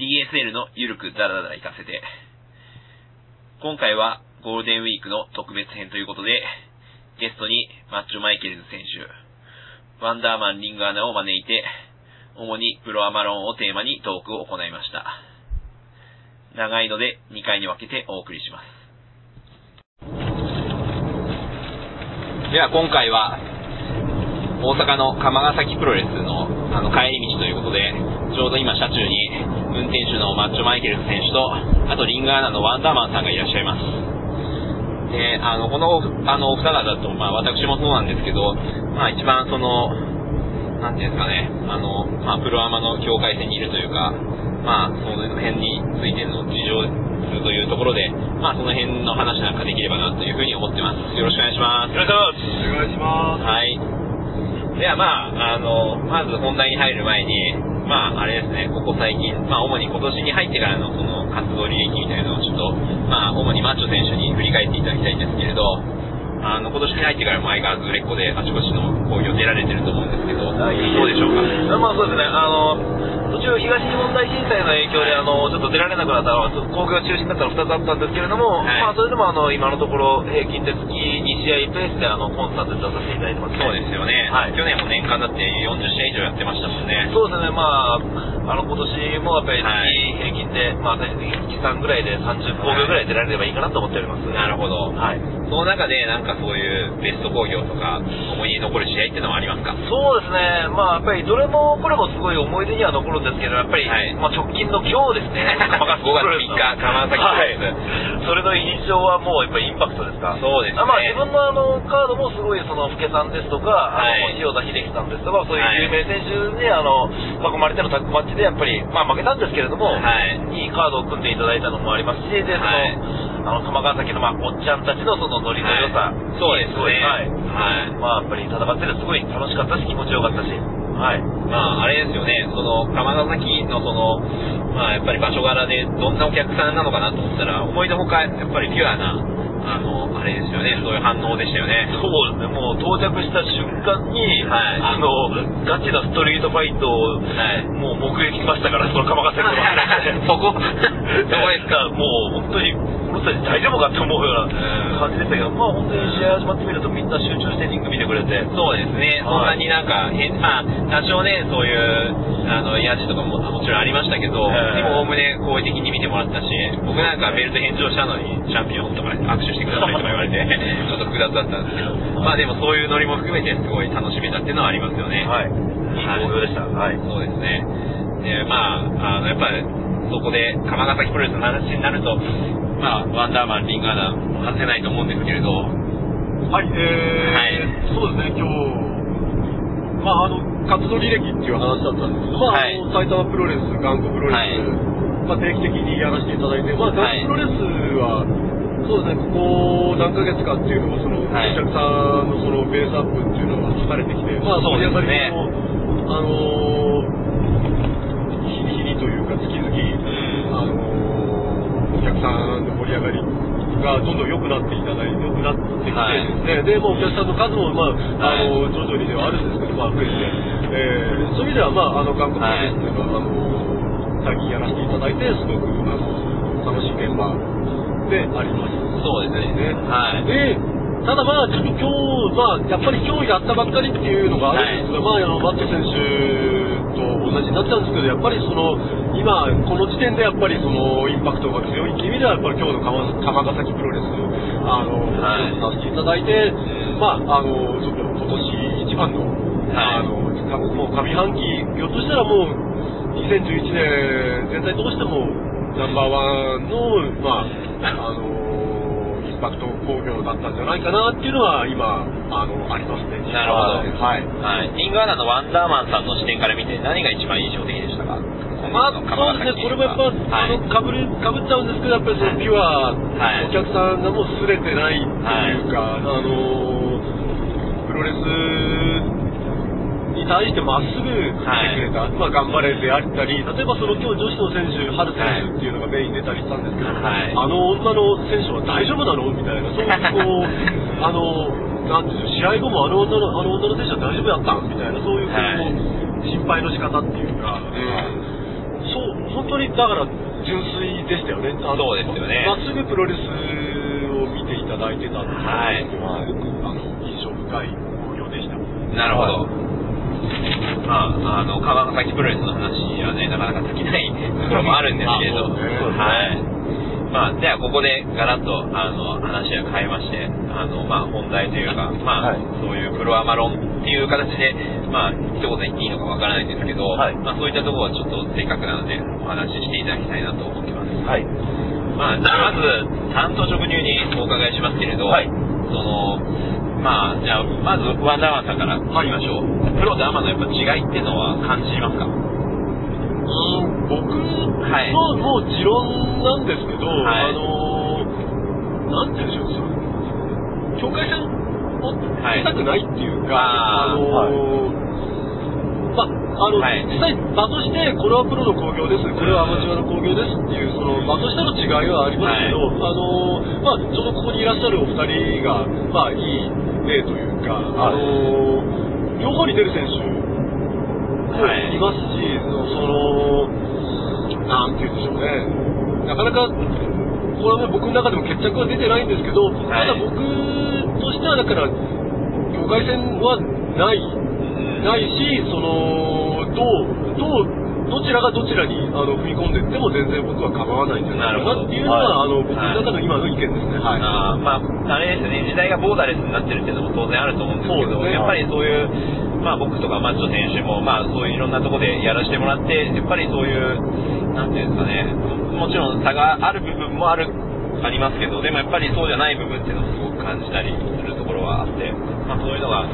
DSL のゆるくダラダラ行かせて。今回はゴールデンウィークの特別編ということで、ゲストにマッチョマイケルズ選手、ワンダーマンリングアナを招いて、主にプロアマロンをテーマにトークを行いました。長いので2回に分けてお送りします。では今回は、大阪の釜ヶ崎プロレスのあの帰り道ということで、ちょうど今車中に運転手のマッチョマイケルズ選手と、あとリングアナのワンダーマンさんがいらっしゃいます。で、あの、この、あの、お二方と、まあ私もそうなんですけど、まあ一番その、なんていうんですかね、あの、まあプロアマの境界線にいるというか、まあその辺についての事情というところで、まあその辺の話なんかできればなというふうに思ってます。よろしくお願いします。よろしくお願いします。はい。ではまあ、あの、まず本題に入る前に、まあ、あれですね、ここ最近、まあ、主に今年に入ってからのその活動履歴みたいなのをちょっと、まあ、主にマッチョ選手に振り返っていただきたいんですけれど、あの、今年に入ってからも相変わらず売れっ子であちこちの興行出られてると思うんですけど、どうでしょうか？まあそうですね、あの、途中東日本大震災の影響で、あのちょっと出られなくなったのは興行が中止になったの2つあったんですけれども、はい、まあそれでもあの今のところ平均で月2試合ペースであのコンサートで出させていただいてます、ね、そうですよね、はい、去年も年間だって40試合以上やってましたもんね。そうですね。まああの今年もやっぱり月平均で、まあ最終的に月3ぐらいで30興行ぐらい出られればいいかなと思っております、なるほど。はい。その中でなんかそういうベスト興行とか思い出に残る試合っていうのはありますか？そうですね。まあやっぱりどれもこれもすごい思い出には残るんですけどやっぱり、はい、まあ、直近の今日ですね。5月3日釜崎はい、それの印象はもうやっぱりインパクトですか？そうですね。まあ自分のあのカードもすごいその福家さんですとか、はい、あの塩田秀樹さんですとかそういう有名選手にあの囲まれてのタッグマッチでやっぱりまあ負けたんですけれども、はい、いいカードを組んでいただいたのもありますしでその、あの、鎌川崎の、まあ、おっちゃんたちのそのノリの良さ、はい、そうですね。はい。はい。まあ、やっぱり戦っててすごい楽しかったし、気持ちよかったし、はい。まあ、あれですよね、その、鎌川崎のその、まあ、やっぱり場所柄でどんなお客さんなのかなと思ったら、思いのほか、やっぱりピュアな、あの、あれですよね、そういう反応でしたよね。そうですね、もう到着した瞬間に、はい、あの、ガチなストリートファイトを、はい、もう目撃しましたから、その鎌ヶ崎の。そこ、そこですか？もう本当に、この人たち大丈夫かって思うような感じでしたけど、まあ本当に試合始まってみるとみんな集中してリング見てくれて。そうですね、そんなになんか、まあ、多少ね、そういう、あの、ヤジとかももちろんありましたけど、でもおおむね好意的に見てもらったし、僕なんかベルト返上したのに、チャンピオンとか握手してくださいとか言われて、ちょっと複雑だったんですけど、まあでもそういうノリも含めてすごい楽しめたっていうのはありますよね。はい。いい興行でした。はい。そうですね。で、まあ、あの、やっぱり、そこで、釜ヶ崎プロレスの話になると、まあ、ワンダーマン、リンガーナ外せないと思うんですけれど。はい、えー、はい、そうですね、今日、まあ、あの、活動履歴っていう話だったんですけど、まあ、はい、埼玉プロレス、頑固プロレス、はい、まあ、定期的にやらせていただいて、まあ、頑固プロレスは、そうですね、ここ何ヶ月かっていうのは、その、お客さんのそのベースアップっていうのが疲れてきて、まあ、盛り上がりも、あのー、り上がりがどんどん良くなっていただいて、良くなってきてですね、はい、で、もうお客さんの数も、まあ、あのー、徐々にではあるんですけど、まあ、増えて、えー、そういう意味では、まあ、あの、韓国ですっていうのは、あの最近やらせていただいて、すごく、あの楽しい現場であります。そうですね。はい。で、ただまあ、ちょっと今日、まあ、やっぱり今日やったばっかりっていうのがあるんですが、はい、まあ、あの、マット選手と同じになっちゃうんですけど、やっぱりその、今、この時点でやっぱりその、インパクトが強いっていう意味では、やっぱり今日の鎌ヶ崎プロレス、あの、はい、させていただいて、まあ、あの、ちょっと今年一番の、はい、あの、もう上半期、ひょっとしたらもう、2011年全体通しても、ナンバーワンの、まあ、あの、インパクト工業だったんじゃないかなっていうのは今、あの、ありますね。なるほど。はい。はい。リンガーナのワンダーマンさんの視点から見て何が一番印象的でしたか？まあ、そうですね、これもやっぱ、はい、あの、かぶる、かぶっちゃうんですけど、やっぱりそのピュア、はい、お客さんがもうすれてないっていうか、はい、あの、プロレスに対してまっすぐ来てくれた、はい、まあ、頑張れであったり、例えばその今日女子の選手、春選手っていうのがメインに出たりしたんですけど、はい、あの女の選手は大丈夫なのみたいな、そういうこう、あの、なんていう試合後もあの女のあの女の選手は大丈夫だったんみたいな、そういうこう、はい、心配の仕方っていうか、うん、そう、本当にだから純粋でしたよね。そうですよね。まっすぐプロレスを見ていただいてたっていうのは、すごくあの印象深い興行でした。なるほど。まあ、あの、川崎プロレスの話はね、なかなか尽きないところもあるんですけれど、はい。まあ、ではここでガラッとあの話が変えまして、あのまあ、本題というか、まあ、はい、そういうプロアマロンっていう形で、まあ、一言言っていいのかわからないんですけど、はい、まあ、そういったところはちょっとせっかくなのでお話ししていただきたいなと思ってます。はい。まあ、まず、担当直入にお伺いしますけれど、はい、その、まあ、じゃあ、まず、ワンダーワンさんからいきましょう。プロとアマのやっぱ違いっていうのは感じますか？うん僕のもう持論なんですけど、はい、あのなんて言うんでしょう、境界線を出たくないっていうか、はい、あのまあ、あの、はい、実際場としてこれはプロの興行です、これはアマチュアの興行ですっていうその場としての違いはありますけど、はい、あのまあ、ちょうどここにいらっしゃるお二人が、まあ、いい例というか、あの両方に出る選手い。ますし、その、なんて言うんでしょうね、なかなか、これは僕の中でも決着は出てないんですけど、ただ僕としては、だから、境界線はない、ないし、その、どう、どう、どちらがどちらにあの踏み込んでいっても全然僕は構わないんじゃないかなっていうのは、あの僕の中の今の意見ですね。はい。あまあ、あれですね、時代がボーダレスになってるっていうのも当然あると思うんですけど、ね、やっぱりそういう、まあ僕とかマッチョ選手も、まあそういういろんなところでやらせてもらって、やっぱりそういう、なんていうんですかね、もちろん差がある部分もある、ありますけど、でもやっぱりそうじゃない部分っていうのをすごく感じたりするところはあって、まあそういうのが、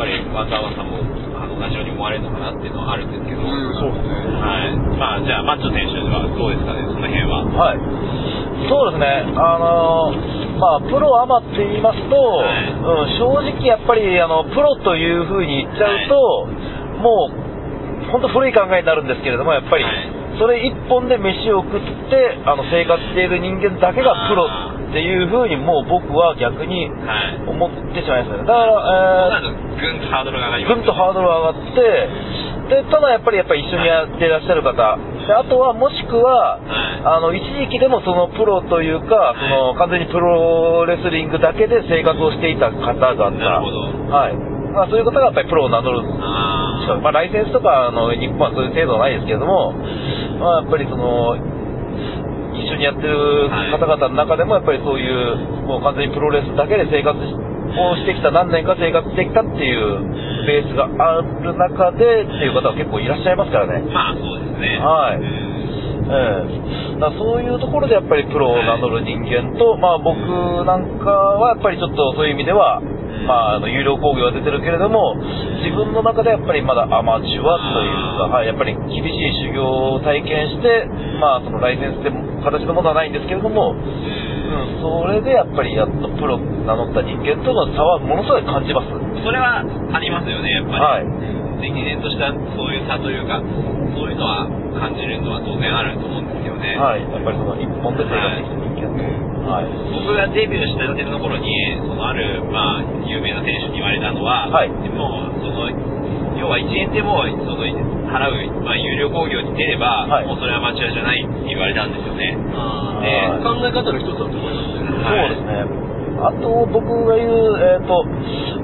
ぱりワンダーワンさんも同じように思われるのかなっていうのはあるんですけど、うん、そうですね。はい。まあ、じゃあ、マッチョ選手はどうですかね、その辺は。はい。そうですね。あのー、まあ、プロアマって言いますと、はい、うん、正直やっぱり、あの、プロというふうに言っちゃうと、はい、もう、本当古い考えになるんですけれども、やっぱり、それ一本で飯を食って、あの、生活している人間だけがプロっていうふうにもう僕は逆に思ってしまいますね。だから、えー、ぐんとハードルが上がりぐんとハードルが上がって、で、ただやっぱりやっぱり一緒にやってらっしゃる方、はい、であとはもしくは、はい、あの、一時期でもそのプロというか、その完全にプロレスリングだけで生活をしていた方々、はい。まあ、そういう方がやっぱりプロを名乗るまあ、ライセンスとかあの日本はそういう制度はないですけれども、まあ、やっぱりその一緒にやってる方々の中でも、やっぱりそういう、もう完全にプロレスだけで生活をしてきた、何年か生活してきたっていうベースがある中でっていう方は結構いらっしゃいますからね。まあそうですね。はい。ええだそういうところでやっぱりプロを名乗る人間と、まあ僕なんかはやっぱりちょっとそういう意味では、まあ、あの有料工業は出てるけれども、自分の中でやっぱりまだアマチュアというか、はい、やっぱり厳しい修行を体験して、まあ、そのライセンスって形のものはないんですけれども、うん、それでやっぱりやっとプロ名乗った人間との差はものすごい感じます。それはありますよね、やっぱり。はい。歴然としたそういう差というか、そういうのは感じるのは当然あると思うんですよね。はい、やっぱりその一本で生活できた人間と。はい、僕がデビューしたての頃に、そのある、まあ、有名な選手に言われたのは、はい、でもその要は1円でもその払う、まあ、有料工業に出れば、はい、もうそれはアマチュアじゃないって言われたんですよね。で考え方の一つだと思いますね。そうですね。あと僕が言う、えーと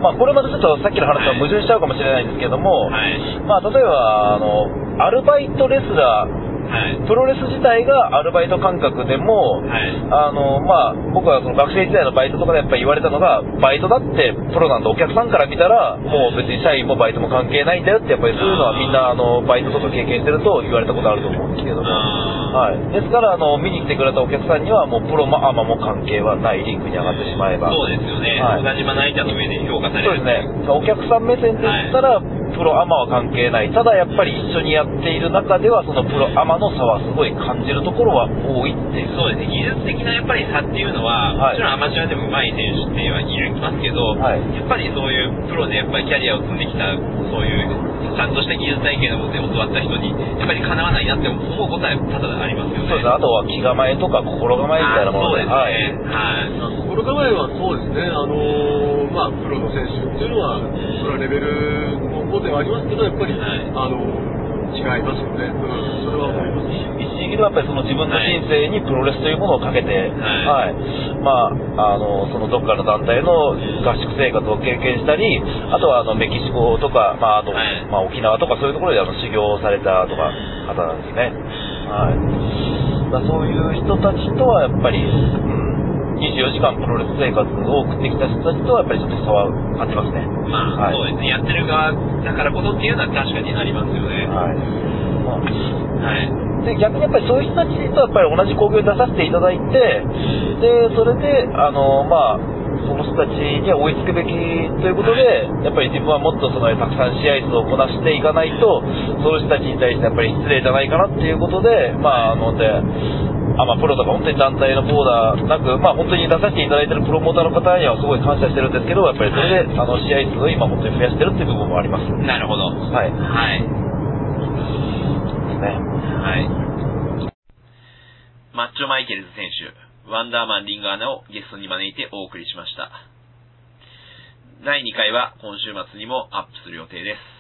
まあ、これまたちょっとさっきの話と矛盾しちゃうかもしれないんですけども、はい、まあ、例えばあのアルバイトレスラーはい、プロレス自体がアルバイト感覚でも、はい、あのまあ、僕はその学生時代のバイトとかでやっぱり言われたのが、バイトだってプロなんだ、お客さんから見たら、もう別に社員もバイトも関係ないんだよって、やっぱりそういうのはみんなあのバイトとか経験してると言われたことあると思うんですけど。も、はい、ですからあの見に来てくれたお客さんには、もうプロもアマも関係はないリンクに上がってしまえば。そうですよね、はい、同じまな板の上で評価される。そうですね、お客さん目線で言ったら、プロアマは関係ない。ただやっぱり一緒にやっている中では、そのプロアマの差はすごい感じるところは多いっていう。そうですね。技術的なやっぱり差っていうのは、はい、もちろんアマチュアでも上手い選手ってはいるますけど、はい、やっぱりそういうプロでやっぱりキャリアを積んできた、そういうちゃんとした技術体系のもとで教わった人に、やっぱりかなわないなって思うことは多々ありますよね。そうです。あとは気構えとか心構えみたいなもので。そうですね。はい。心構えはそうですね。あのー、まあ、プロの選手っていうのは、それはレベルではありますけど、やっぱり、はい、あの、違いますよね。うん、それは思いますし。一時期ではやっぱりその自分の人生にプロレスというものをかけて、はい。まあ、あの、そのどっかの団体の合宿生活を経験したり、あとはあの、メキシコとか、まあ、あと、まあ、沖縄とかそういうところであの修行されたとか、方なんですね。はい。だそういう人たちとはやっぱり、うん24時間プロレス生活を送ってきた人たちとはやっぱりちょっと差は感じますね。まあ、はい、そうですね。やってる側だからこそっていうのは確かにありますよね。はい。まあ、はい。で、逆にやっぱりそういう人たちとやっぱり同じ興行に出させていただいて、で、それで、あの、まあ、その人たちには追いつくべきということで、やっぱり自分はもっとそのたくさん試合数をこなしていかないと、その人たちに対してやっぱり失礼じゃないかなっていうことで、まあ、あの、で、アマプロとか本当に団体のボーダーなく、まあ本当に出させていただいているプロモーターの方にはすごい感謝してるんですけど、やっぱりそれで、あの試合数を今本当に増やしてるっていう部分もあります。なるほど。はい。はい。ですね。はい。マッチョマイケルズ選手、ワンダーマンリンガーナをゲストに招いてお送りしました。第2回は今週末にもアップする予定です。